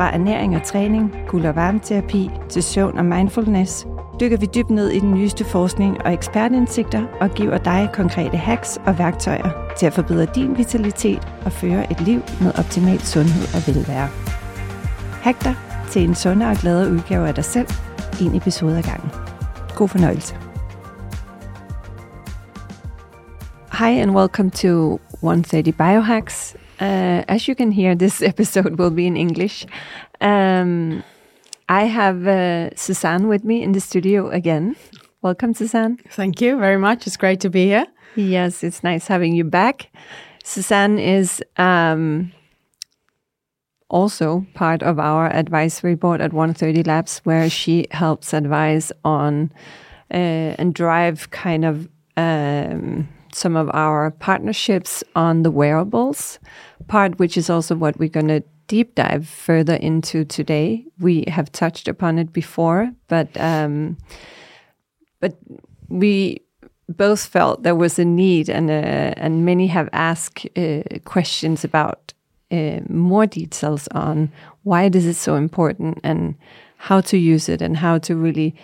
Fra ernæring og træning, kul- og varmeterapi til søvn og mindfulness, dykker vi dybt ned i den nyeste forskning og ekspertindsigter og giver dig konkrete hacks og værktøjer til at forbedre din vitalitet og føre et liv med optimal sundhed og velvære. Hack dig til en sundere og gladere udgave af dig selv, en episode ad gangen. God fornøjelse. Hi and welcome to 130 Biohacks. Uh, as you can hear, this episode will be in English. Um, I have uh, Suzaan with me in the studio again. Welcome, Suzaan. Thank you very much. It's great to be here. Yes, it's nice having you back. Suzaan is um, also part of our advisory board at 130 Labs, where she helps advise on uh, and drive kind of um, some of our partnerships on the wearables part, which is also what we're going to deep dive further into today. We have touched upon it before, but um, but we both felt there was a need, and uh, and many have asked uh, questions about uh, more details on why this is so important and how to use it and how to really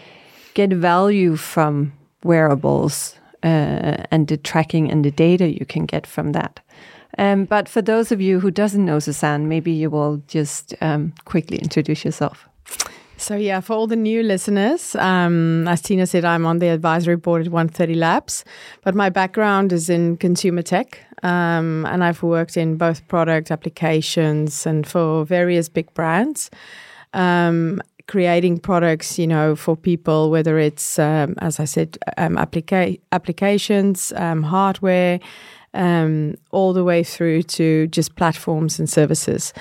get value from wearables uh, and the tracking and the data you can get from that. Um, but for those of you who doesn't know Suzaan, maybe you will just um, quickly introduce yourself. So yeah, for all the new listeners, um, as Tina said, I'm on the advisory board at 130 Labs, but my background is in consumer tech, um, and I've worked in both product applications and for various big brands. Um, creating products, you know, for people, whether it's, um, as I said, um, applica- applications, um, hardware, um, all the way through to just platforms and services.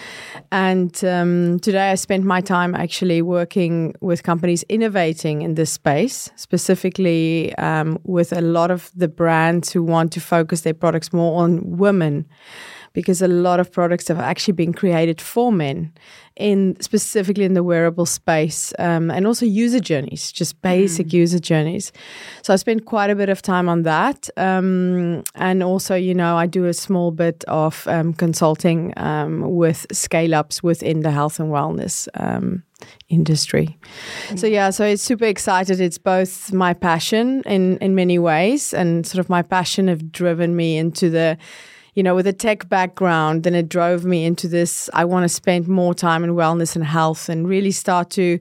And um, today I spent my time actually working with companies innovating in this space, specifically um, with a lot of the brands who want to focus their products more on women because a lot of products have actually been created for men in specifically in the wearable space um, and also user journeys just basic mm. user journeys so i spent quite a bit of time on that um, and also you know i do a small bit of um, consulting um, with scale ups within the health and wellness um, industry. So yeah, so it's super excited. It's both my passion in in many ways and sort of my passion have driven me into the you know, with a tech background, then it drove me into this. I want to spend more time in wellness and health and really start to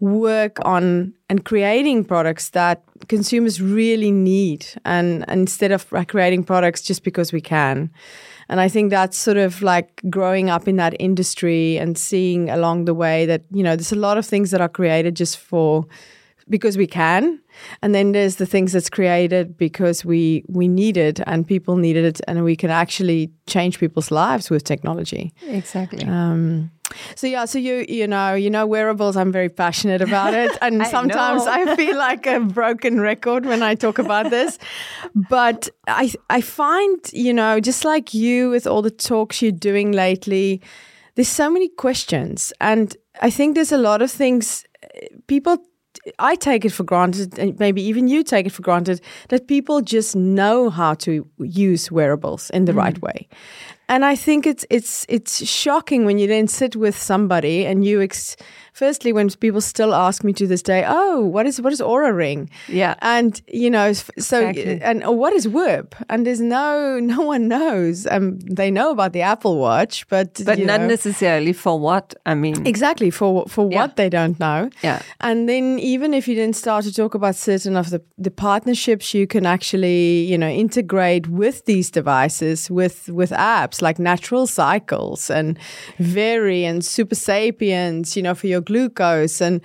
work on and creating products that consumers really need and, and instead of creating products just because we can. And I think that's sort of like growing up in that industry and seeing along the way that, you know, there's a lot of things that are created just for because we can and then there's the things that's created because we we need it and people needed it and we can actually change people's lives with technology. Exactly. Um, so yeah so you you know you know wearables i'm very passionate about it. And I sometimes know. i feel like a broken record when i talk about this. But i i find you know just like you with all the talks you're doing lately there's so many questions. And i think there's a lot of things people I take it for granted, and maybe even you take it for granted, that people just know how to use wearables in the mm. right way. And I think it's it's it's shocking when you then sit with somebody and you ex- firstly, when people still ask me to this day, "Oh, what is what is Oura Ring?" Yeah. and you know, so Exactly. and uh, what is Whoop? And there's no no one knows. Um, they know about the Apple Watch, but But not know, necessarily for what. I mean, exactly for for Yeah. what they don't know. Yeah. And then even if you then start to talk about certain of the, the partnerships you can actually, you know, integrate with these devices with with apps like Natural Cycles and Veri and Supersapiens, you know, for your glucose and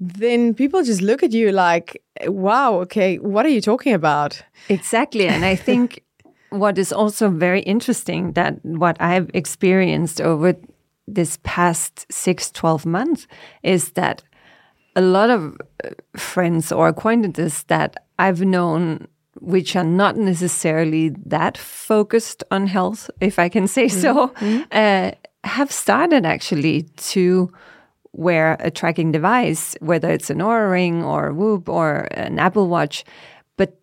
then people just look at you like, wow, okay, what are you talking about? Exactly. And I think what is also very interesting that what I've experienced over this past six, 12 months is that a lot of uh, friends or acquaintances that I've known, which are not necessarily that focused on health, if I can say so, uh, have started actually to wear a tracking device, whether it's an Oura Ring or Whoop or an Apple Watch. But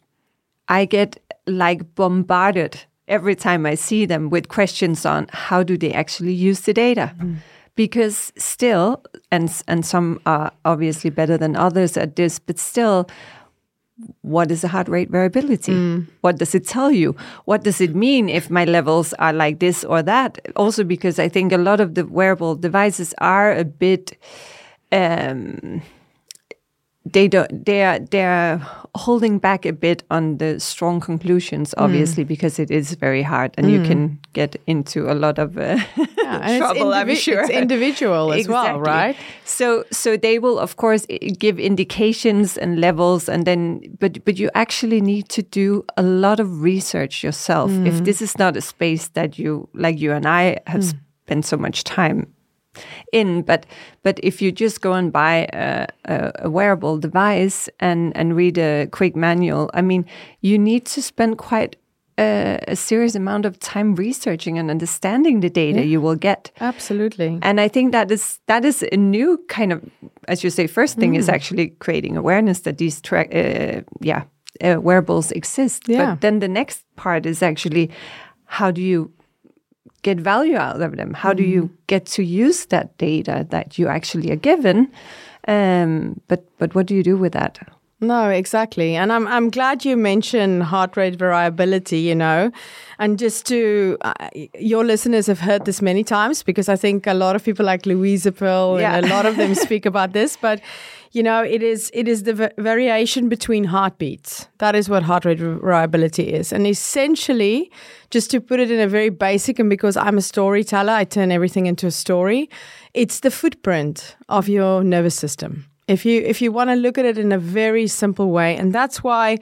I get like bombarded every time I see them with questions on how do they actually use the data. Mm-hmm. Because still, and and some are obviously better than others at this, but still, what is the heart rate variability? What does it tell you? What does it mean if my levels are like this or that? Also, because I think a lot of the wearable devices are a bit. Um, they don't they are they're holding back a bit on the strong conclusions hmm. obviously because it is very hard and you hmm. can get into a lot of uh, it's trouble i'm sure. it's individual as well, right? so so they will of course give indications and levels and then but but you actually need to do a lot of research yourself. If hmm. this is not a space that you like you and i have spent so much time in but but if you just go and buy a, a, a wearable device and and read a quick manual i mean you need to spend quite a, a serious amount of time researching and understanding the data you will get Absolutely. and I think that is that is a new kind of, as you say, first thing Mm. is actually creating awareness that these tra- uh, yeah uh, wearables exist. Yeah. But then the next part is actually how do you get value out of them? How do you Mm. get to use that data that you actually are given? Um, but but what do you do with that? No, exactly. And I'm I'm glad you mentioned heart rate variability, you know. And just to uh, your listeners have heard this many times because I think a lot of people like Louisa Pearl Yeah. and a lot of them speak about this, but you know, it is it is the va- variation between heartbeats. That is what heart rate variability is. And essentially, just to put it in a very basic and because I'm a storyteller, I turn everything into a story. It's the footprint of your nervous system if you if you want to look at it in a very simple way and that's why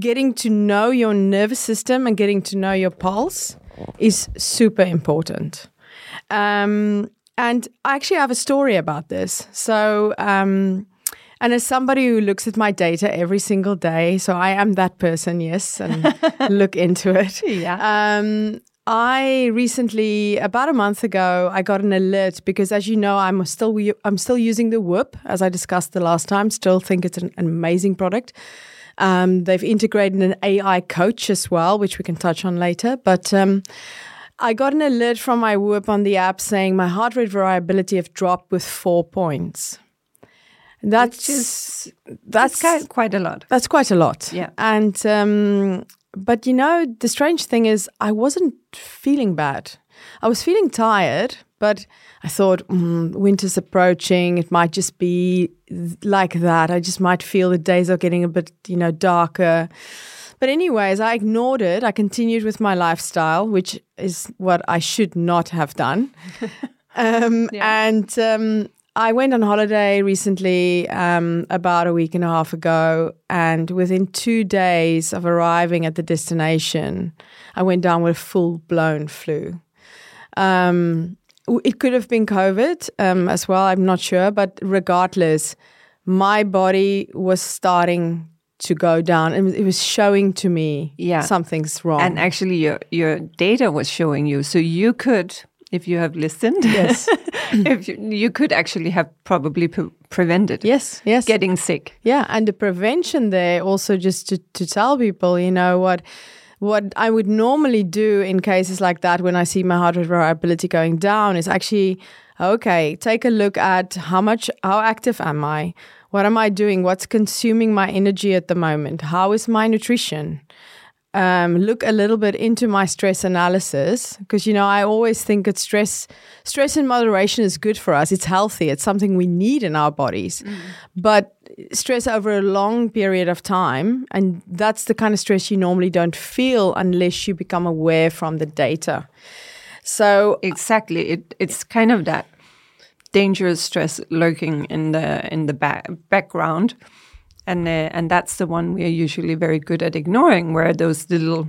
getting to know your nervous system and getting to know your pulse is super important. Um, and i actually have a story about this. So um, and as somebody who looks at my data every single day so i am that person yes and look into it. Yeah. um, I recently, about a month ago, I got an alert because, as you know, I'm still I'm still using the Whoop as I discussed the last time. Still think it's an, an amazing product. Um, they've integrated an AI coach as well, which we can touch on later. But um, I got an alert from my Whoop on the app saying my heart rate variability have dropped with four points. That's just that's That's quite, quite a lot. that's quite a lot. Yeah. And um, but you know, the strange thing is, I wasn't feeling bad. I was feeling tired, but I thought mm, winter's approaching. It might just be like that. I just might feel the days are getting a bit, you know, darker. But anyways, I ignored it. I continued with my lifestyle, which is what I should not have done. um, And um, I went on holiday recently, um, about a week and a half ago, and within two days of arriving at the destination, I went down with a full blown flu. Um, it could have been COVID um, as well. I'm not sure, but regardless, my body was starting to go down, and it was showing to me, Yeah. something's wrong. And actually, your your data was showing you, so you could, if you have listened, Yes. if you, you could actually have probably pre- prevented yes, yes, getting sick. Yeah, and the prevention there also just to, to tell people, you know, what what I would normally do in cases like that when I see my heart rate variability going down is actually okay, take a look at how much, how active am I? What am I doing? What's consuming my energy at the moment? How is my nutrition? Um, look a little bit into my stress analysis because you know I always think that stress stress in moderation is good for us. It's healthy. It's something we need in our bodies. Mm. But stress over a long period of time, and that's the kind of stress you normally don't feel unless you become aware from the data. So exactly, it, it's kind of that dangerous stress lurking in the in the back, background and uh, and that's the one we are usually very good at ignoring, where those little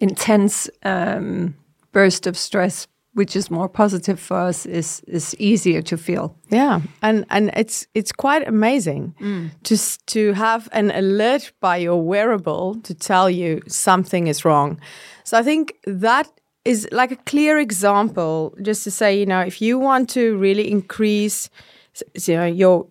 intense um, burst of stress, which is more positive for us, is is easier to feel. Yeah, and and it's it's quite amazing mm. to to have an alert by your wearable to tell you something is wrong. So I think that is like a clear example, just to say, you know, if you want to really increase you know your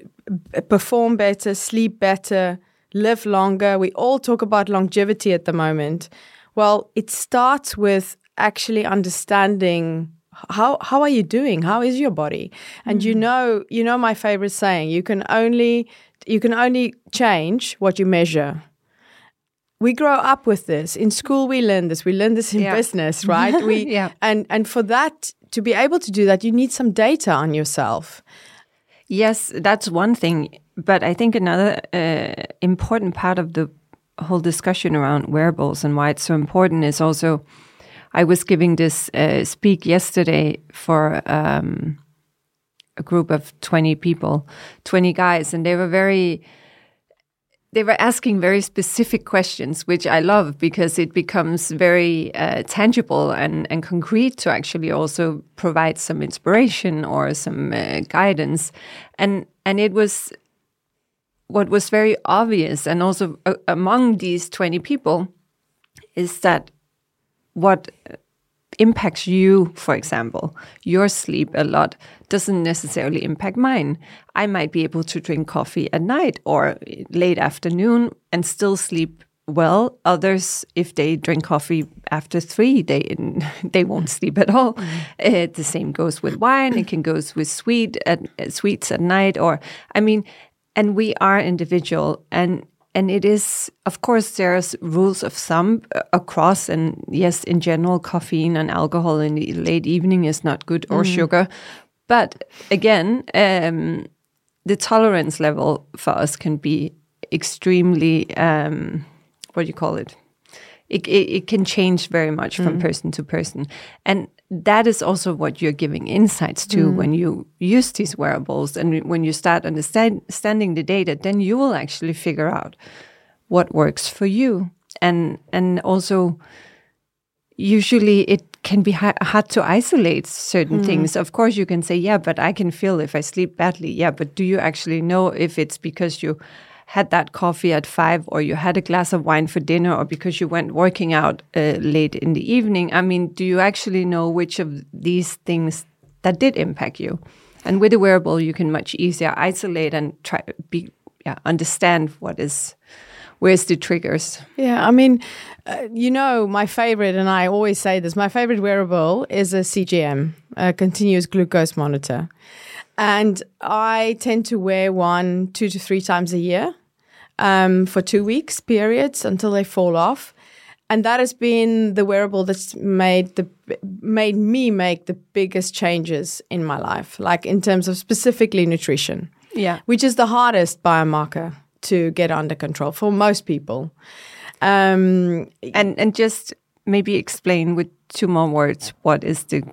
perform better, sleep better, live longer. We all talk about longevity at the moment. Well, it starts with actually understanding how how are you doing? How is your body? And mm-hmm. you know, you know my favorite saying, you can only you can only change what you measure. We grow up with this. In school we learn this. We learn this in yeah. business, right? We yeah. and and for that to be able to do that, you need some data on yourself. Yes, that's one thing. But I think another uh, important part of the whole discussion around wearables and why it's so important is also I was giving this uh, speak yesterday for um, a group of 20 people, 20 guys, and they were very they were asking very specific questions, which I love because it becomes very uh, tangible and, and concrete to actually also provide some inspiration or some uh, guidance. And and it was what was very obvious, and also uh, among these twenty people, is that what impacts you, for example, your sleep a lot doesn't necessarily impact mine. I might be able to drink coffee at night or late afternoon and still sleep well. Others, if they drink coffee after three, they they won't sleep at all. Mm. Uh, the same goes with wine. It can goes with sweet at, sweets at night, or I mean, and we are individual, and and it is of course there's rules of thumb uh, across and yes in general caffeine and alcohol in the late evening is not good or mm. sugar but again um, the tolerance level for us can be extremely um, what do you call it it, it, it can change very much mm. from person to person and that is also what you're giving insights to mm. when you use these wearables and when you start understanding the data then you will actually figure out what works for you and and also usually it can be hard to isolate certain mm. things of course you can say yeah but i can feel if i sleep badly yeah but do you actually know if it's because you had that coffee at five or you had a glass of wine for dinner or because you went working out uh, late in the evening i mean do you actually know which of these things that did impact you? And with a wearable you can much easier isolate and try be yeah understand what is where's the triggers. Yeah i mean uh, you know my favorite and i always say this my favorite wearable is a cgm a continuous glucose monitor. And I tend to wear one two to three times a year um, for two weeks periods until they fall off. And that has been the wearable that's made the made me make the biggest changes in my life, like in terms of specifically nutrition. Yeah, which is the hardest biomarker to get under control for most people. Um, and and just maybe explain with two more words what is the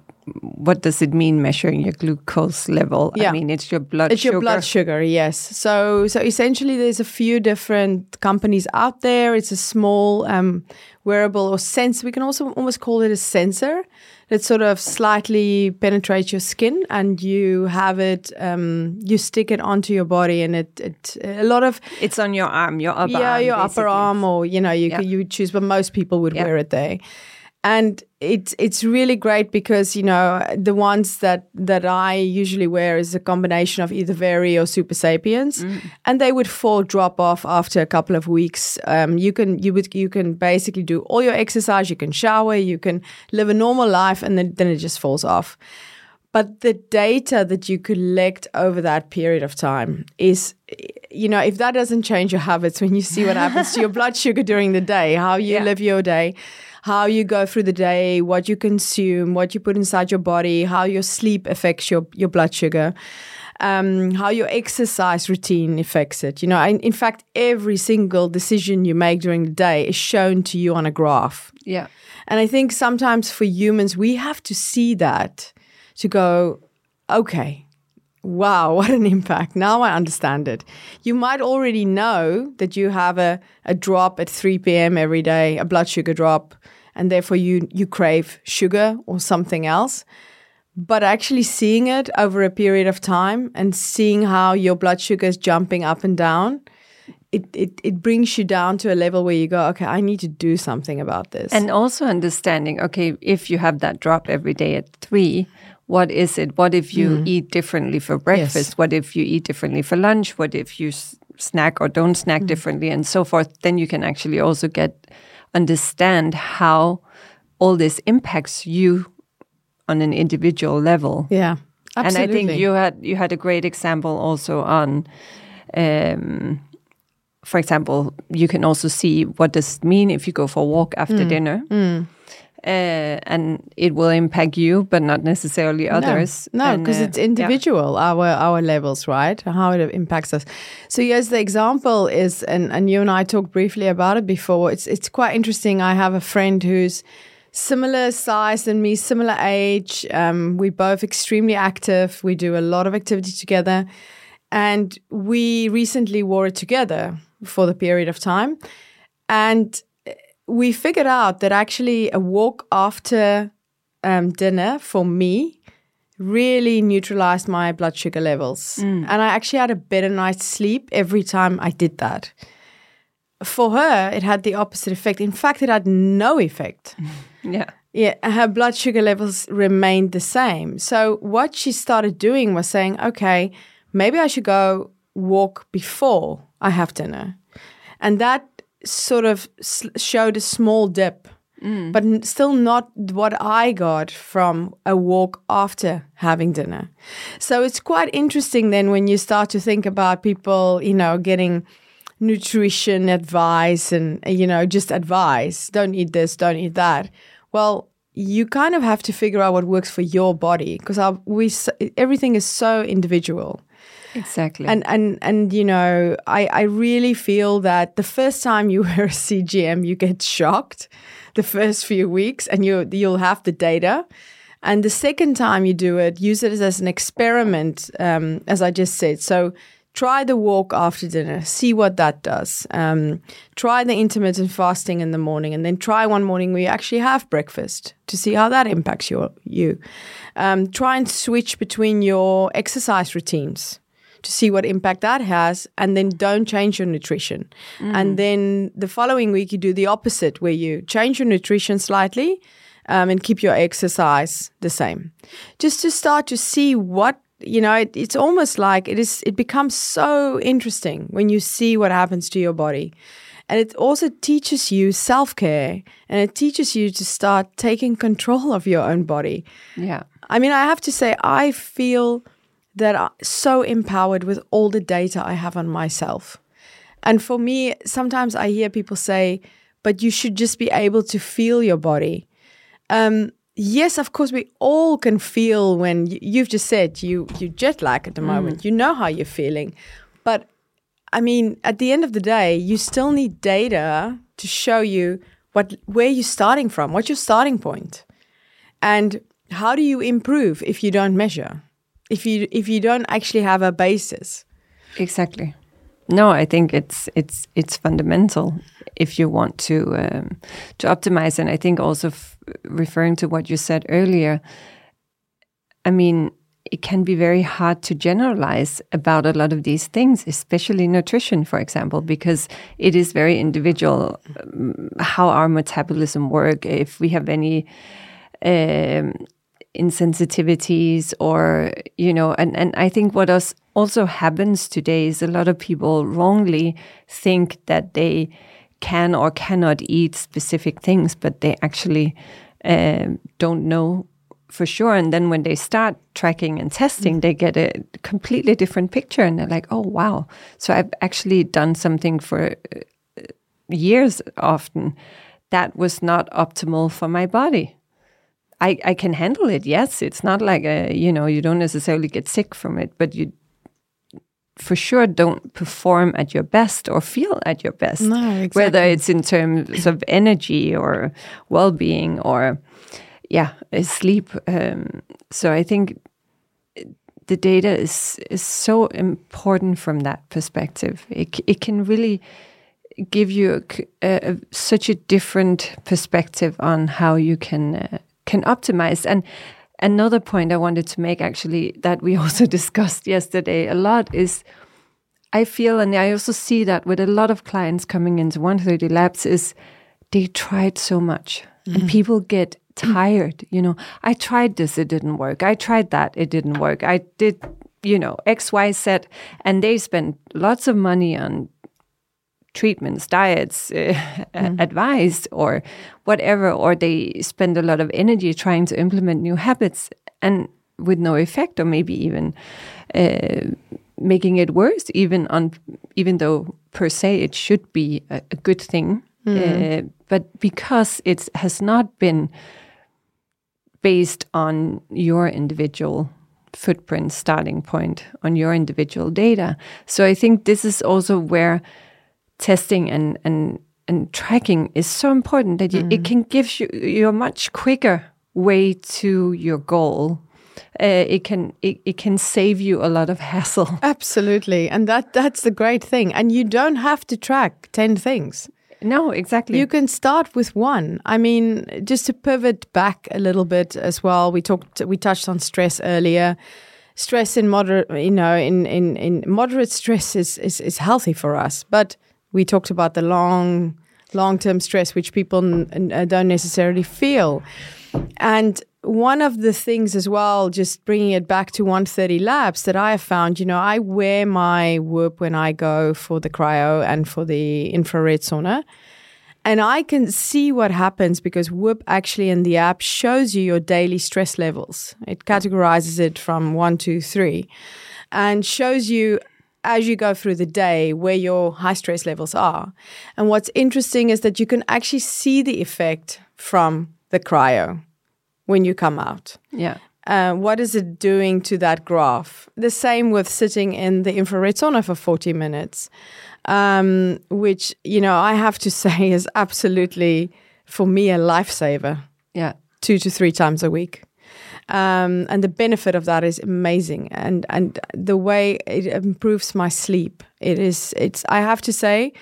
what does it mean measuring your glucose level? Yeah. I mean, it's your blood it's sugar. your blood sugar, yes. So, so essentially, there's a few different companies out there. It's a small um, wearable or sense. We can also almost call it a sensor that sort of slightly penetrates your skin, and you have it. Um, you stick it onto your body, and it, it a lot of it's on your arm, your upper yeah, arm, your basically. upper arm, or you know, you yeah. you choose, but most people would yeah. wear it there and it's it's really great because you know the ones that that I usually wear is a combination of either Veri or Supersapiens, mm. and they would fall drop off after a couple of weeks. Um, you can you would you can basically do all your exercise, you can shower, you can live a normal life, and then then it just falls off. but the data that you collect over that period of time is you know if that doesn't change your habits when you see what happens to your blood sugar during the day how you yeah. live your day how you go through the day what you consume what you put inside your body how your sleep affects your your blood sugar um, how your exercise routine affects it. You know, in, in fact, every single decision you make during the day is shown to you on a graph. Yeah. And I think sometimes for humans, we have to see that to go, okay, wow, what an impact. Now I understand it. You might already know that you have a, a drop at 3 p.m. every day, a blood sugar drop, and therefore you, you crave sugar or something else. But actually seeing it over a period of time and seeing how your blood sugar is jumping up and down it, it, it brings you down to a level where you go, okay, I need to do something about this. And also understanding, okay, if you have that drop every day at three, what is it? What if you mm. eat differently for breakfast? Yes. What if you eat differently for lunch? What if you snack or don't snack mm. differently and so forth? Then you can actually also get understand how all this impacts you on an individual level. Yeah. Absolutely. And I think you had you had a great example also on um, for example, you can also see what does it mean if you go for a walk after mm. dinner. Mm. Uh, and it will impact you, but not necessarily others. No, because no, uh, it's individual. Yeah. Our our levels, right? How it impacts us. So yes, the example is, and and you and I talked briefly about it before. It's it's quite interesting. I have a friend who's similar size than me, similar age. Um, we're both extremely active. We do a lot of activity together, and we recently wore it together for the period of time. And we figured out that actually a walk after um, dinner for me really neutralized my blood sugar levels. Mm. And I actually had a better night's sleep every time I did that. For her, it had the opposite effect. In fact, it had no effect. yeah. Yeah, her blood sugar levels remained the same. So, what she started doing was saying, okay, maybe I should go walk before I have dinner. And that sort of showed a small dip, mm. but still not what I got from a walk after having dinner. So it's quite interesting then when you start to think about people, you know, getting nutrition advice and, you know, just advice don't eat this, don't eat that. Well, you kind of have to figure out what works for your body because we everything is so individual. Exactly. And and and you know, I I really feel that the first time you wear a CGM, you get shocked the first few weeks, and you you'll have the data. And the second time you do it, use it as an experiment, um, as I just said. So try the walk after dinner, see what that does. Um, try the intermittent fasting in the morning, and then try one morning where you actually have breakfast to see how that impacts your, you. Um, try and switch between your exercise routines to see what impact that has and then don't change your nutrition. Mm. And then the following week you do the opposite where you change your nutrition slightly um, and keep your exercise the same. Just to start to see what you know it, it's almost like it is it becomes so interesting when you see what happens to your body and it also teaches you self-care and it teaches you to start taking control of your own body yeah i mean i have to say i feel that are so empowered with all the data I have on myself. And for me, sometimes I hear people say, but you should just be able to feel your body. Um, yes, of course, we all can feel when you've just said you you jet lag at the mm. moment. You know how you're feeling, but I mean, at the end of the day, you still need data to show you what where you're starting from, what's your starting point, and how do you improve if you don't measure if you if you don't actually have a basis. Exactly. No, I think it's it's it's fundamental if you want to um, to optimize. And I think also referring to what you said earlier, I mean, it can be very hard to generalize about a lot of these things, especially nutrition, for example, because it is very individual um, how our metabolism work. If we have any um, insensitivities or you know and and I think what else also happens today is a lot of people wrongly think that they can or cannot eat specific things but they actually um, don't know for sure. And then when they start tracking and testing, they get a completely different picture and they're like, oh, wow. So I've actually done something for uh, years often that was not optimal for my body. I, I can handle it. Yes, it's not like a, you know, you don't necessarily get sick from it, but you for sure don't perform at your best or feel at your best. No, exactly. Whether it's in terms of energy or well being or yeah, sleep. Um, so I think the data is is so important from that perspective. It it can really give you a, a, such a different perspective on how you can uh, can optimize. And another point I wanted to make actually that we also discussed yesterday a lot is I feel and I also see that with a lot of clients coming into 130 labs is they tried so much mm. and people get tired. You know, I tried this, it didn't work. I tried that, it didn't work. I did, you know, X, Y, Z, and they spend lots of money on treatments, diets, uh, mm. advice, or whatever, or they spend a lot of energy trying to implement new habits and with no effect, or maybe even uh, making it worse, even on even though per se it should be a, a good thing. Mm. Uh, but because it has not been based on your individual footprint starting point on your individual data so i think this is also where testing and and and tracking is so important that mm. it can give you you a much quicker way to your goal uh, it can it, it can save you a lot of hassle absolutely and that that's the great thing and you don't have to track 10 things no, exactly. You can start with one. I mean, just to pivot back a little bit as well. We talked, we touched on stress earlier. Stress in moderate, you know, in in in moderate stress is is, is healthy for us. But we talked about the long long term stress, which people n- n- uh, don't necessarily feel, and one of the things as well, just bringing it back to 130 Labs that I have found, you know, I wear my Whoop when I go for the cryo and for the infrared sauna. And I can see what happens because Whoop actually in the app shows you your daily stress levels. It categorizes it from one to three and shows you as you go through the day where your high stress levels are. And what's interesting is that you can actually see the effect from the cryo when you come out. Yeah. Uh, what is it doing to that graph? The same with sitting in the infrared sauna for 40 minutes, um, which, you know, I have to say is absolutely, for me, a lifesaver. Yeah. Two to three times a week. Um, and the benefit of that is amazing. And, and the way it improves my sleep, it is, it's, I have to say,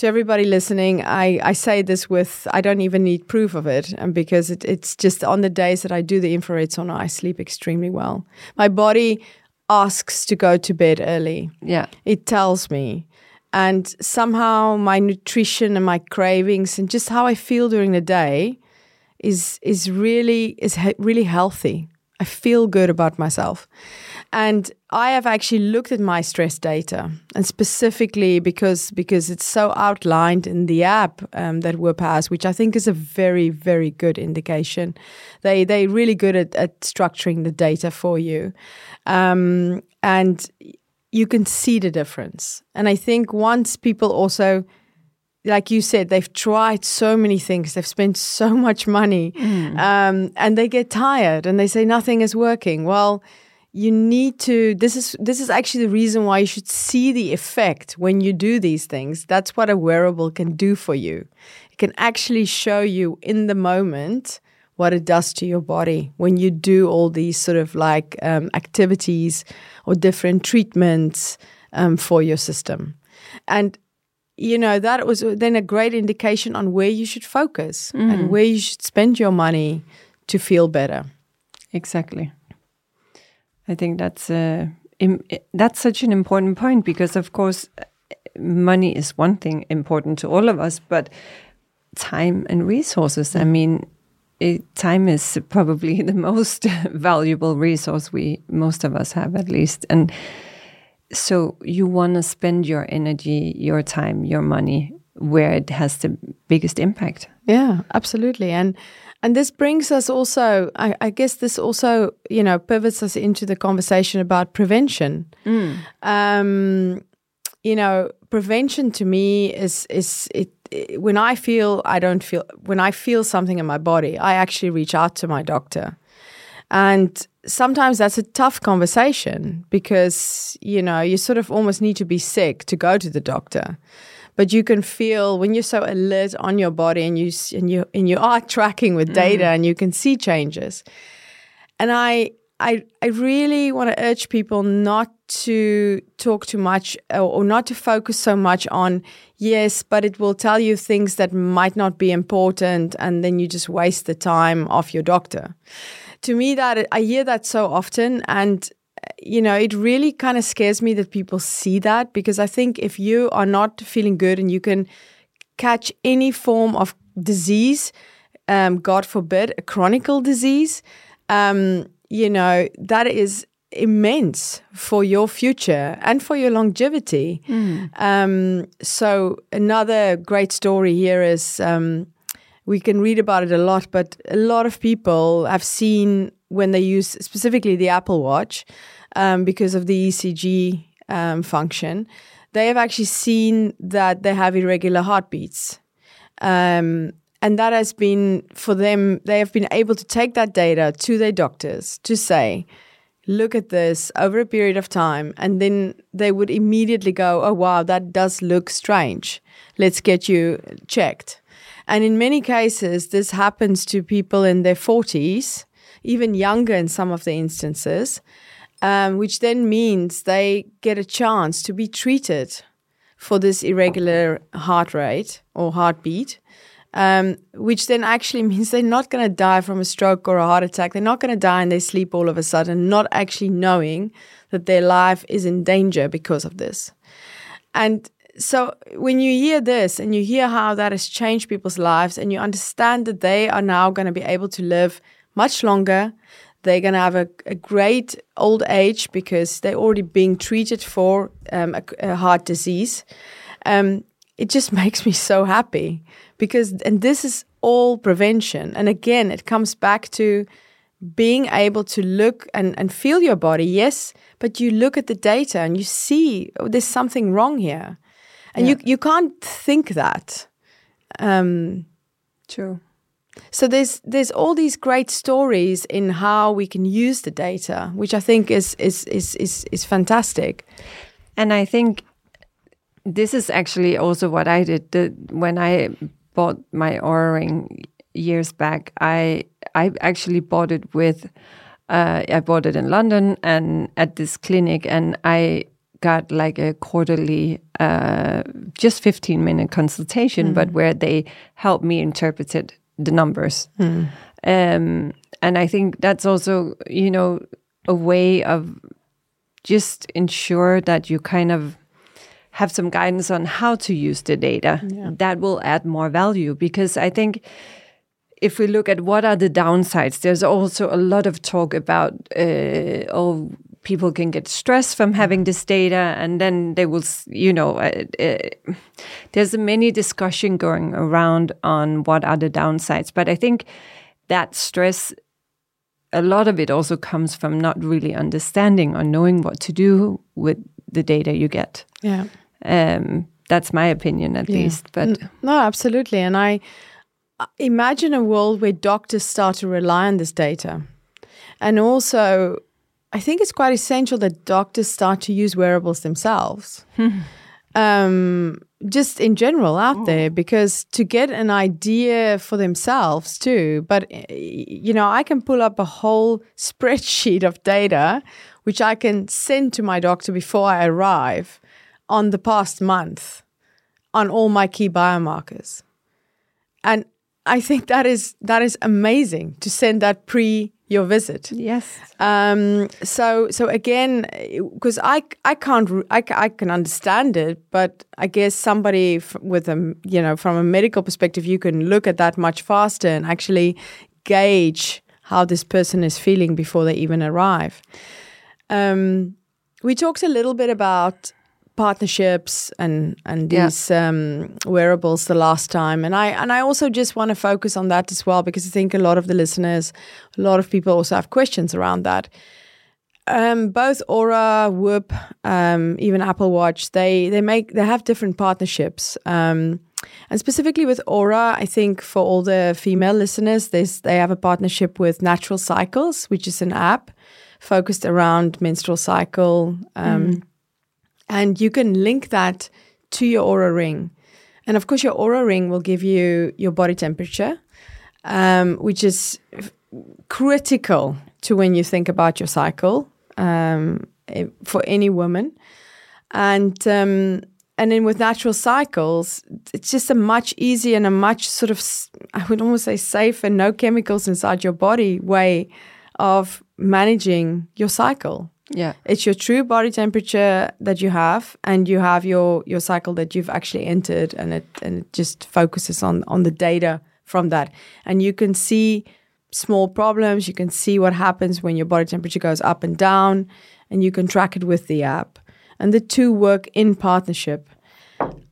to everybody listening, I, I say this with I don't even need proof of it, and because it, it's just on the days that I do the infrared sauna, I sleep extremely well. My body asks to go to bed early. Yeah, it tells me, and somehow my nutrition and my cravings and just how I feel during the day is is really is he- really healthy. I feel good about myself. And I have actually looked at my stress data, and specifically because because it's so outlined in the app um, that Whoop has, which I think is a very very good indication. They they really good at, at structuring the data for you, um, and you can see the difference. And I think once people also like you said, they've tried so many things, they've spent so much money, mm. um, and they get tired and they say nothing is working. Well, you need to this is this is actually the reason why you should see the effect when you do these things that's what a wearable can do for you it can actually show you in the moment what it does to your body when you do all these sort of like um, activities or different treatments um, for your system and you know that was then a great indication on where you should focus mm. and where you should spend your money to feel better exactly I think that's uh, that's such an important point because, of course, money is one thing important to all of us, but time and resources. I mean, it, time is probably the most valuable resource we most of us have, at least, and so you want to spend your energy, your time, your money where it has the biggest impact. Yeah, absolutely. And and this brings us also, I, I, guess, this also, you know, pivots us into the conversation about prevention. Mm. Um, you know, prevention to me is is it, it, when I feel I don't feel when I feel something in my body, I actually reach out to my doctor, and sometimes that's a tough conversation because you know you sort of almost need to be sick to go to the doctor. But you can feel when you're so alert on your body and you and you and you are tracking with data mm. and you can see changes. And i i i really want to urge people not to talk too much or, or not to focus so much on yes but it will tell you things that might not be important and then you just waste the time of your doctor to me that i hear that so often and you know, it really kind of scares me that people see that because I think if you are not feeling good and you can catch any form of disease, um, God forbid, a chronic disease, um, you know, that is immense for your future and for your longevity. Mm. Um, so, another great story here is um, we can read about it a lot, but a lot of people have seen when they use specifically the Apple Watch um, because of the ECG um, function, they have actually seen that they have irregular heartbeats. Um, and that has been for them, they have been able to take that data to their doctors to say, look at this over a period of time. And then they would immediately go, oh, wow, that does look strange. Let's get you checked. And in many cases, this happens to people in their 40s even younger in some of the instances, um, which then means they get a chance to be treated for this irregular heart rate or heartbeat. Um, which then actually means they're not going to die from a stroke or a heart attack. They're not going to die in their sleep all of a sudden, not actually knowing that their life is in danger because of this. And so when you hear this and you hear how that has changed people's lives and you understand that they are now going to be able to live much longer. They're going to have a, a, great old age because they're already being treated for um, a, a, heart disease. Um, it just makes me so happy because, and this is all prevention. And again, it comes back to being able to look and, and feel your body, yes, but you look at the data and you see oh, there's something wrong here. And yeah. you, you can't think that. Um, True. So there's there's all these great stories in how we can use the data, which I think is is is is, is fantastic. And I think this is actually also what I did the, when I bought my Oura ring years back. I I actually bought it with uh, I bought it in London and at this clinic, and I got like a quarterly, uh, just 15 minute consultation, mm -hmm. but where they helped me interpret it the numbers. Mm. Um, and I think that's also, you know, a way of just ensure that you kind of have some guidance on how to use the data yeah. that will add more value because I think if we look at what are the downsides, there's also a lot of talk about uh, oh people can get stressed from having this data and then they will you know uh, uh, there's a many discussion going around on what are the downsides but i think that stress a lot of it also comes from not really understanding or knowing what to do with the data you get. Yeah. Um, that's my opinion at yeah. least but no absolutely and i imagine a world where doctors start to rely on this data. And also I think it's quite essential that doctors start to use wearables themselves. um, just in general out oh. there because to get an idea for themselves too but you know i can pull up a whole spreadsheet of data which i can send to my doctor before i arrive on the past month on all my key biomarkers and i think that is that is amazing to send that pre your visit. Yes. Um, so so again, because I I can't I, I can understand it, but I guess somebody with a you know from a medical perspective, you can look at that much faster and actually gauge how this person is feeling before they even arrive. Um, we talked a little bit about partnerships and and these yeah. um, wearables the last time, and I and I also just want to focus on that as well because I think a lot of the listeners, a lot of people also have questions around that. Um, both Oura, Whoop, um, even Apple Watch, they they make they have different partnerships. Um, and specifically with Oura I think for all the female listeners, they have a partnership with Natural Cycles, which is an app focused around menstrual cycle. Um, mm. And you can link that to your Oura ring. And of course, your Oura ring will give you your body temperature, um, which is f- critical to when you think about your cycle um, for any woman. And um, and then with natural cycles, it's just a much easier and a much sort of, I would almost say safe and no chemicals inside your body way of managing your cycle. Yeah. It's your true body temperature that you have and you have your your cycle that you've actually entered and it and it just focuses on on the data from that. And you can see small problems, you can see what happens when your body temperature goes up and down and you can track it with the app and the two work in partnership.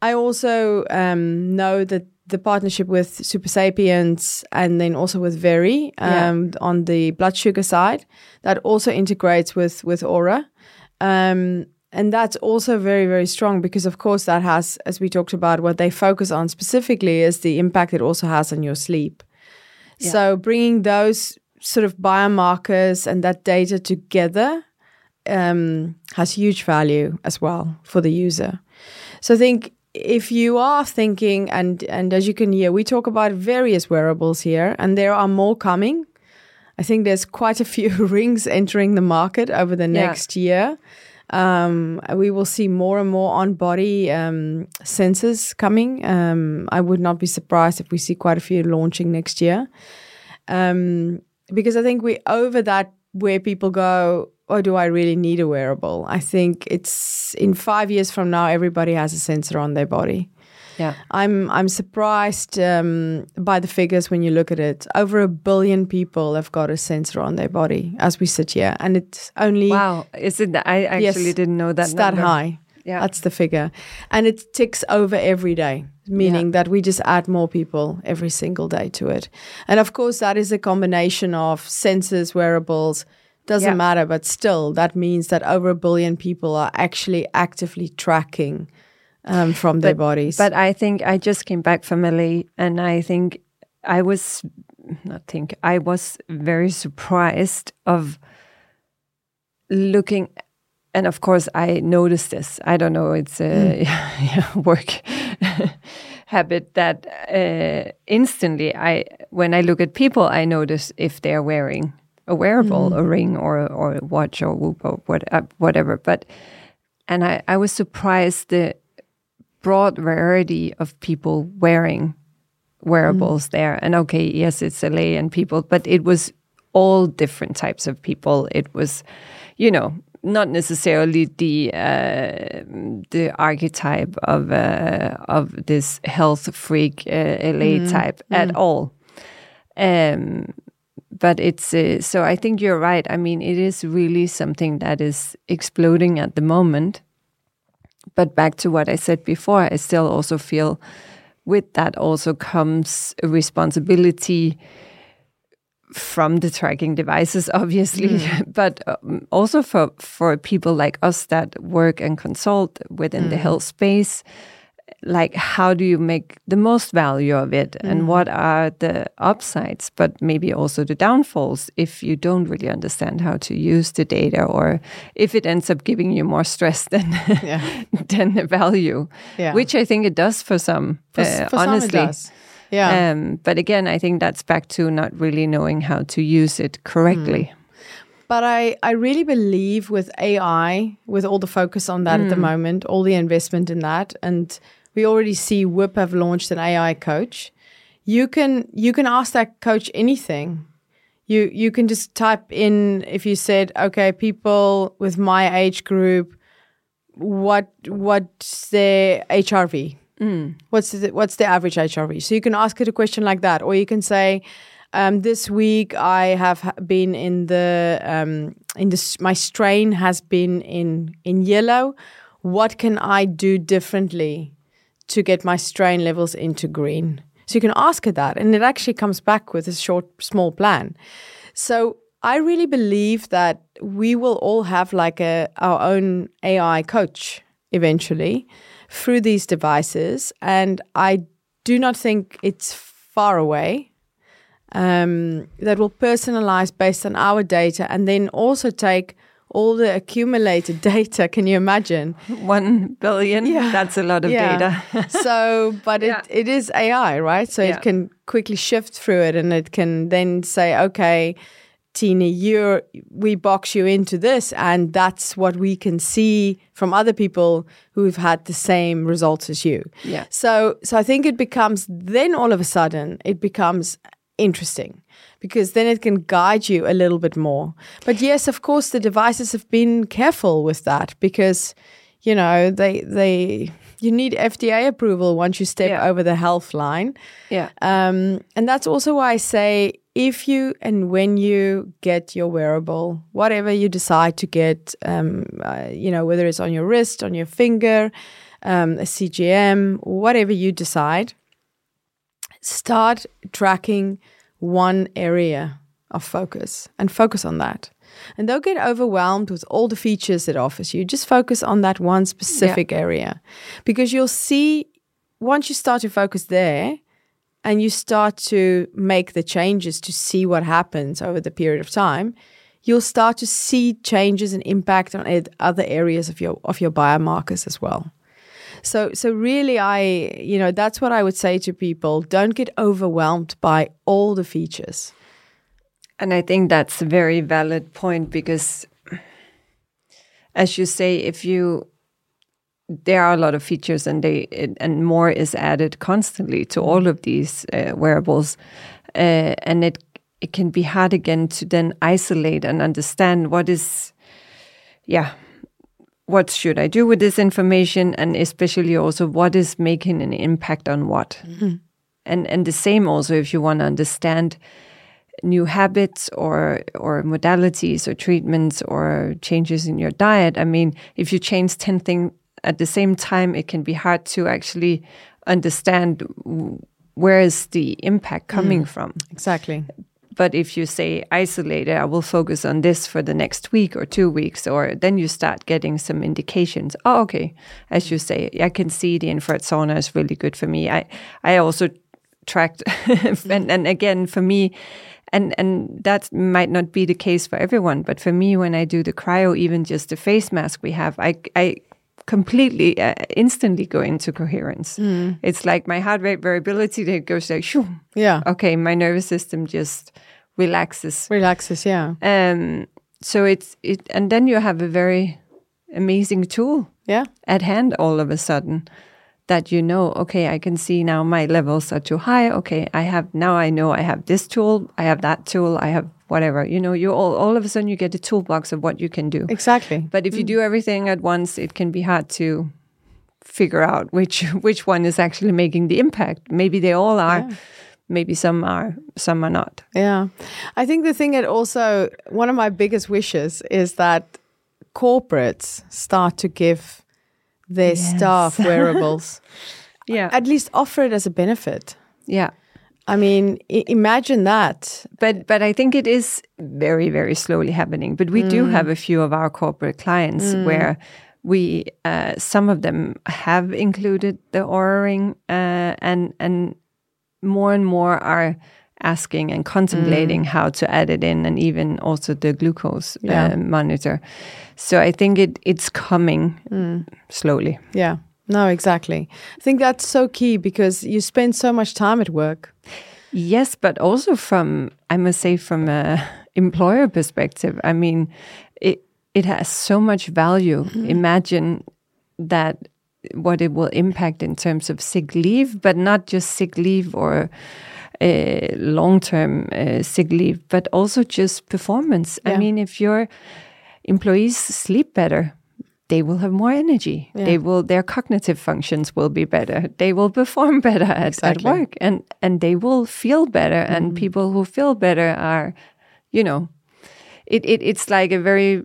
I also um, know that the partnership with Supersapiens and then also with Veri um, yeah. on the blood sugar side that also integrates with with Oura. Um, and that's also very very strong because of course that has as we talked about what they focus on specifically is the impact it also has on your sleep yeah. so bringing those sort of biomarkers and that data together um, has huge value as well for the user. So I think if you are thinking, and and as you can hear, we talk about various wearables here, and there are more coming. I think there's quite a few rings entering the market over the next yeah. year. Um, we will see more and more on body um, sensors coming. Um, I would not be surprised if we see quite a few launching next year. Um, because I think we're over that where people go, or do I really need a wearable? I think it's in five years from now, everybody has a sensor on their body. Yeah, I'm I'm surprised um, by the figures when you look at it. Over a billion people have got a sensor on their body as we sit here, and it's only wow. Is it? I actually yes, didn't know that. It's that high. Yeah, that's the figure, and it ticks over every day, meaning yeah. that we just add more people every single day to it. And of course, that is a combination of sensors, wearables doesn't yeah. matter, but still, that means that over a billion people are actually actively tracking um, from their bodies. But I think I just came back from LA, and I think I was not think I was very surprised of looking and of course I noticed this. I don't know, it's a mm. work habit that uh, instantly I when I look at people I notice if they're wearing a wearable, mm. a ring or or a watch or whoop or what, uh, whatever. But and I, I was surprised the broad variety of people wearing wearables mm. there. And okay, yes, it's LA and people, but it was all different types of people. It was, you know, not necessarily the uh, the archetype of uh, of this health freak uh, LA mm. type at mm. all. Um, but it's uh, so I think you're right. I mean, it is really something that is exploding at the moment. But back to what I said before, I still also feel with that also comes a responsibility from the tracking devices, obviously, mm. but um, also for for people like us that work and consult within mm. the health space like how do you make the most value of it mm. and what are the upsides but maybe also the downfalls if you don't really understand how to use the data or if it ends up giving you more stress than yeah. than the value yeah. which i think it does for some for, uh, for honestly some yeah um, but again i think that's back to not really knowing how to use it correctly mm. But I, I really believe with AI, with all the focus on that mm. at the mm. moment, all the investment in that, and we already see Whoop have launched an AI coach. You can you can ask that coach anything. You you can just type in if you said, okay, people with my age group, what what's their HRV? Mm. What's the, what's the average HRV? So you can ask it a question like that, or you can say, um, this week I have been in the um, in the my strain has been in in yellow what can I do differently to get my strain levels into green? So you can ask her that, and it actually comes back with a short, small plan. So I really believe that we will all have like a our own AI coach eventually through these devices, and I do not think it's far away. Um, that will personalize based on our data, and then also take all the accumulated data. Can you imagine? One billion. Yeah. That's a lot of yeah. data. so, but yeah. it, it is AI, right? So yeah. it can quickly shift through it and it can then say, okay, Tina, you're, we box you into this. And that's what we can see from other people who've had the same results as you. Yeah. So, so I think it becomes, then all of a sudden, it becomes interesting because then it can guide you a little bit more. But yes, of course, the devices have been careful with that because, you know, they they you need FDA approval once you step yeah. over the health line. Yeah. Um, and that's also why I say if you and when you get your wearable, whatever you decide to get, um, uh, you know, whether it's on your wrist, on your finger, um, a CGM, whatever you decide, start tracking one area of focus and focus on that. And don't get overwhelmed with all the features it offers you. Just focus on that one specific yeah. area because you'll see once you start to focus there and you start to make the changes to see what happens over the period of time, you'll start to see changes and impact on other areas of your of your biomarkers as well. So so really I you know that's what I would say to people don't get overwhelmed by all the features. And I think that's a very valid point because as you say if you there are a lot of features and they and more is added constantly to all of these uh, wearables uh, and it it can be hard again to then isolate and understand what is yeah what should I do with this information, and especially also what is making an impact on what. Mm-hmm. And and the same also if you want to understand new habits or or modalities or treatments or changes in your diet. I mean, if you change ten things at the same time, it can be hard to actually understand where is the impact coming mm, from. Exactly. But if you say isolated, I will focus on this for the next week or two weeks, or then you start getting some indications. Oh, okay. As you say, I can see the infrared sauna is really good for me. I, I also tracked, and, and again, for me, and and that might not be the case for everyone, but for me, when I do the cryo, even just the face mask we have, I I completely uh, instantly go into coherence. Mm. It's like my heart rate variability that goes like, shoo. Yeah. Okay, my nervous system just relaxes. Relaxes, yeah. Um, so it's it, and then you have a very amazing tool, yeah, at hand all of a sudden that you know, okay, I can see now my levels are too high. Okay, I have now I know I have this tool, I have that tool, I have whatever. You know, you all all of a sudden you get a toolbox of what you can do. Exactly. But if mm. you do everything at once, it can be hard to figure out which which one is actually making the impact. Maybe they all are. Yeah maybe some are, some are not. Yeah. I think the thing that also, one of my biggest wishes is that corporates start to give their yes. staff wearables. yeah. At least offer it as a benefit. Yeah. I mean, I- imagine that. But but I think it is very very slowly happening. But we mm. do have a few of our corporate clients mm. where we uh, some of them have included the Oura ring uh, and and more and more are asking and contemplating mm. how to add it in and even also the glucose uh, yeah. uh, monitor so i think it it's coming mm. slowly yeah no exactly i think that's so key because you spend so much time at work yes but also from i must say from a employer perspective i mean it it has so much value mm -hmm. imagine that what it will impact in terms of sick leave, but not just sick leave or uh, long term uh, sick leave, but also just performance. Yeah. I mean, if your employees sleep better, they will have more energy. Yeah. They will their cognitive functions will be better. They will perform better at, exactly. at work and and they will feel better. Mm -hmm. And people who feel better are, you know, it, it it's like a very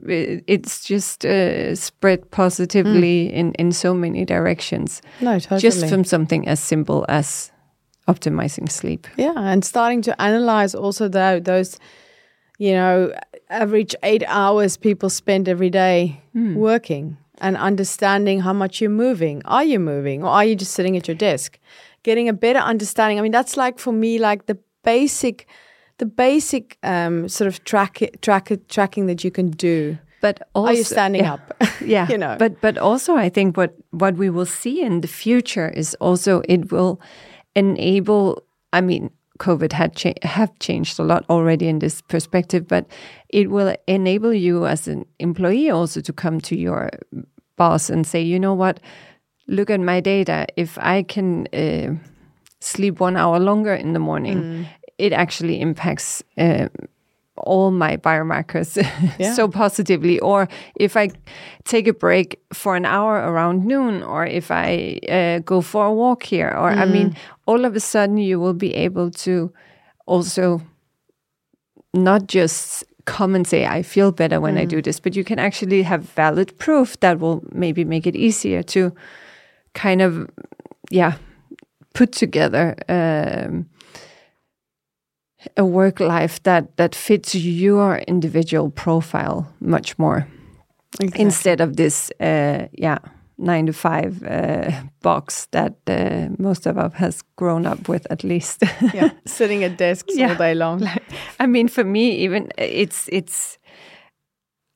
it's just uh, spread positively mm. in in so many directions. No, totally. Just from something as simple as optimizing sleep. Yeah, and starting to analyze also the, those, you know, average eight hours people spend every day mm. working and understanding how much you're moving. Are you moving or are you just sitting at your desk? Getting a better understanding. I mean, that's like for me, like the basic, the basic um, sort of track, track tracking that you can do. But also, are you standing yeah, up? yeah, you know. But but also, I think what what we will see in the future is also it will enable. I mean, COVID had cha- have changed a lot already in this perspective, but it will enable you as an employee also to come to your boss and say, you know what, look at my data. If I can uh, sleep one hour longer in the morning, mm. it actually impacts. Uh, all my biomarkers yeah. so positively or if i take a break for an hour around noon or if i uh, go for a walk here or mm. i mean mm. all of a sudden you will be able to also not just come and say, I feel better when mm. I do this, but you can actually have valid proof that will maybe make it easier to kind of, yeah, put together um, a work life that, that fits your individual profile much more exactly. instead of this, uh, yeah nine to five uh, box that uh, most of us has grown up with at least. yeah, sitting at desks yeah. all day long. like, I mean, for me, even it's it's.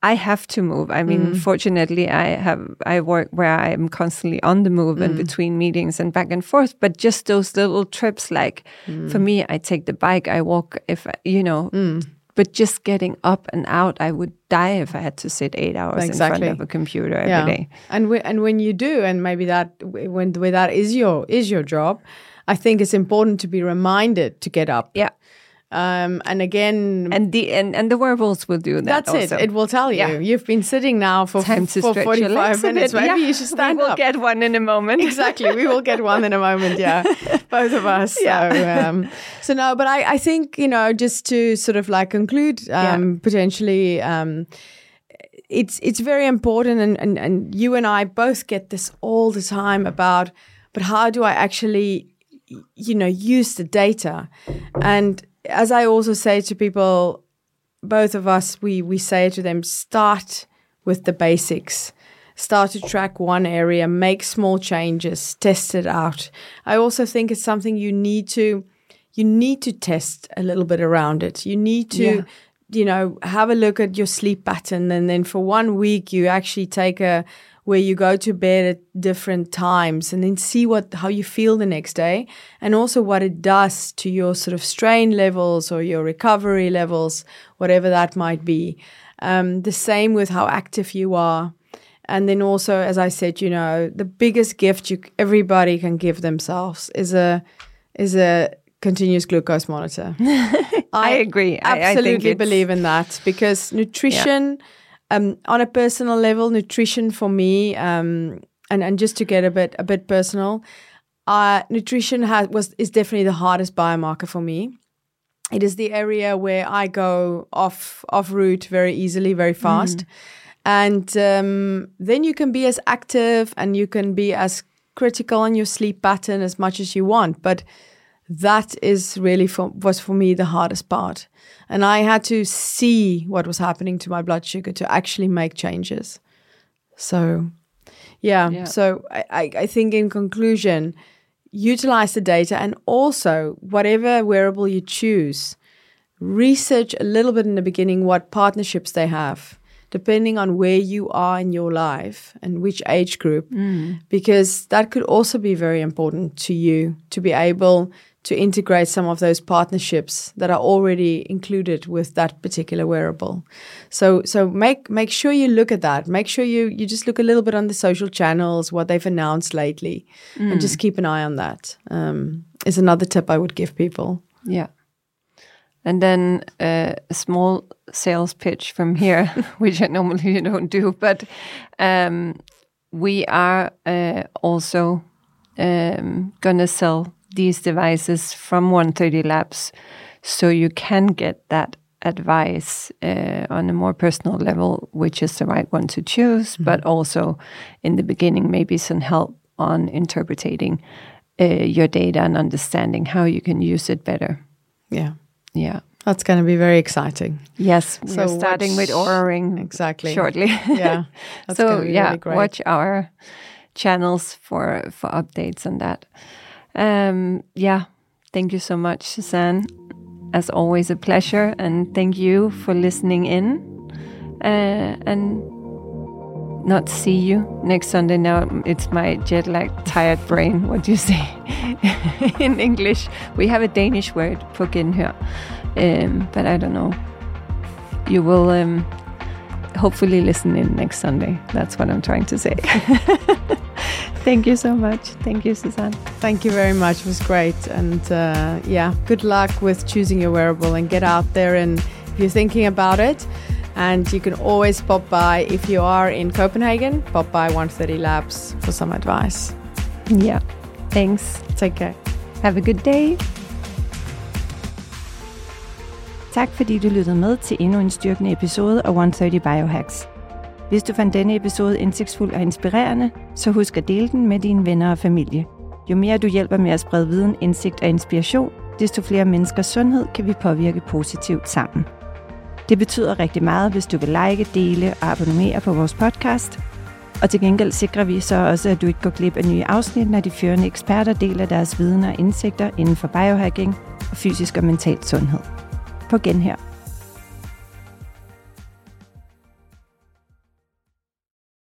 I have to move. I mean, mm. fortunately, I have I work where I am constantly on the move mm. and between meetings and back and forth. But just those little trips, like mm. for me, I take the bike, I walk. If you know, mm. But just getting up and out, I would die if I had to sit eight hours exactly. in front of a computer every yeah. day. And and when you do, and maybe that when, when that is your is your job, I think it's important to be reminded to get up. Yeah. Um, and again, and the and, and the wearables will do that. That's also. it. It will tell you. Yeah. You've been sitting now for time to for forty five minutes. Maybe yeah. you should stand up. we will up. get one in a moment. exactly. We will get one in a moment. Yeah, both of us. Yeah. So, um, so no, but I I think you know just to sort of like conclude um, yeah. potentially. Um, it's it's very important and, and and you and I both get this all the time about but how do I actually you know use the data and as I also say to people, both of us, we we say to them, start with the basics. Start to track one area, make small changes, test it out. I also think it's something you need to you need to test a little bit around it. You need to yeah. you know have a look at your sleep pattern and then for one week you actually take a where you go to bed at different times and then see what how you feel the next day and also what it does to your sort of strain levels or your recovery levels whatever that might be. Um, the same with how active you are. And then also as i said you know the biggest gift you everybody can give themselves is a is a continuous glucose monitor. I, I, agree. Absolutely I, I believe in that because nutrition yeah um, on a personal level, nutrition for me, um, and and just to get a bit a bit personal, uh, nutrition has was is definitely the hardest biomarker for me. It is the area where I go off off route very easily, very fast, mm. and um, then you can be as active and you can be as critical on your sleep pattern as much as you want, but that is really for, was for me the hardest part. And I had to see what was happening to my blood sugar to actually make changes. So, yeah. yeah. So I, I think in conclusion, utilize the data and also whatever wearable you choose, research a little bit in the beginning what partnerships they have depending on where you are in your life and which age group, mm. because that could also be very important to you to be able to integrate some of those partnerships that are already included with that particular wearable. So so make make sure you look at that. Make sure you you just look a little bit on the social channels, what they've announced lately, mm. and just keep an eye on that. Um, is another tip I would give people. Yeah. And then uh, a small sales pitch from here, which I normally don't do, but um, we are uh, also um, gonna sell these devices from 130 Labs so you can get that advice uh, on a more personal level, which is the right one to choose, mm-hmm. but also in the beginning, maybe some help on interpreting uh, your data and understanding how you can use it better. Yeah. Yeah. That's going to be very exciting. Yes, so we're starting watch, with Oura exactly shortly. Yeah. so yeah, really watch our channels for for updates on that. Um, yeah, thank you so much, Suzaan. As always, a pleasure, and thank you for listening in. Uh, and not see you next Sunday. Now it's my jet lag, tired brain. What do you say in English? We have a Danish word for genhør. Um, but I don't know. You will um, hopefully listen in next Sunday. That's what I'm trying to say. Thank you so much. Thank you, Suzaan. Thank you very much. It was great. And uh, yeah, good luck with choosing your wearable and get out there. And if you're thinking about it, and you can always pop by if you are in Copenhagen, pop by 130 Labs for some advice. Yeah. Thanks. Take care. Have a good day. Tak fordi du lyttede med til endnu en styrkende episode af 130 Biohacks. Hvis du fandt denne episode indsigtsfuld og inspirerende, så husk at dele den med dine venner og familie. Jo mere du hjælper med at sprede viden, indsigt og inspiration, desto flere menneskers sundhed kan vi påvirke positivt sammen. Det betyder rigtig meget, hvis du vil like, dele og abonnere på vores podcast. Og til gengæld sikrer vi så også, at du ikke går glip af nye afsnit, når de førende eksperter deler deres viden og indsigter inden for biohacking og fysisk og mental sundhed. På genhør.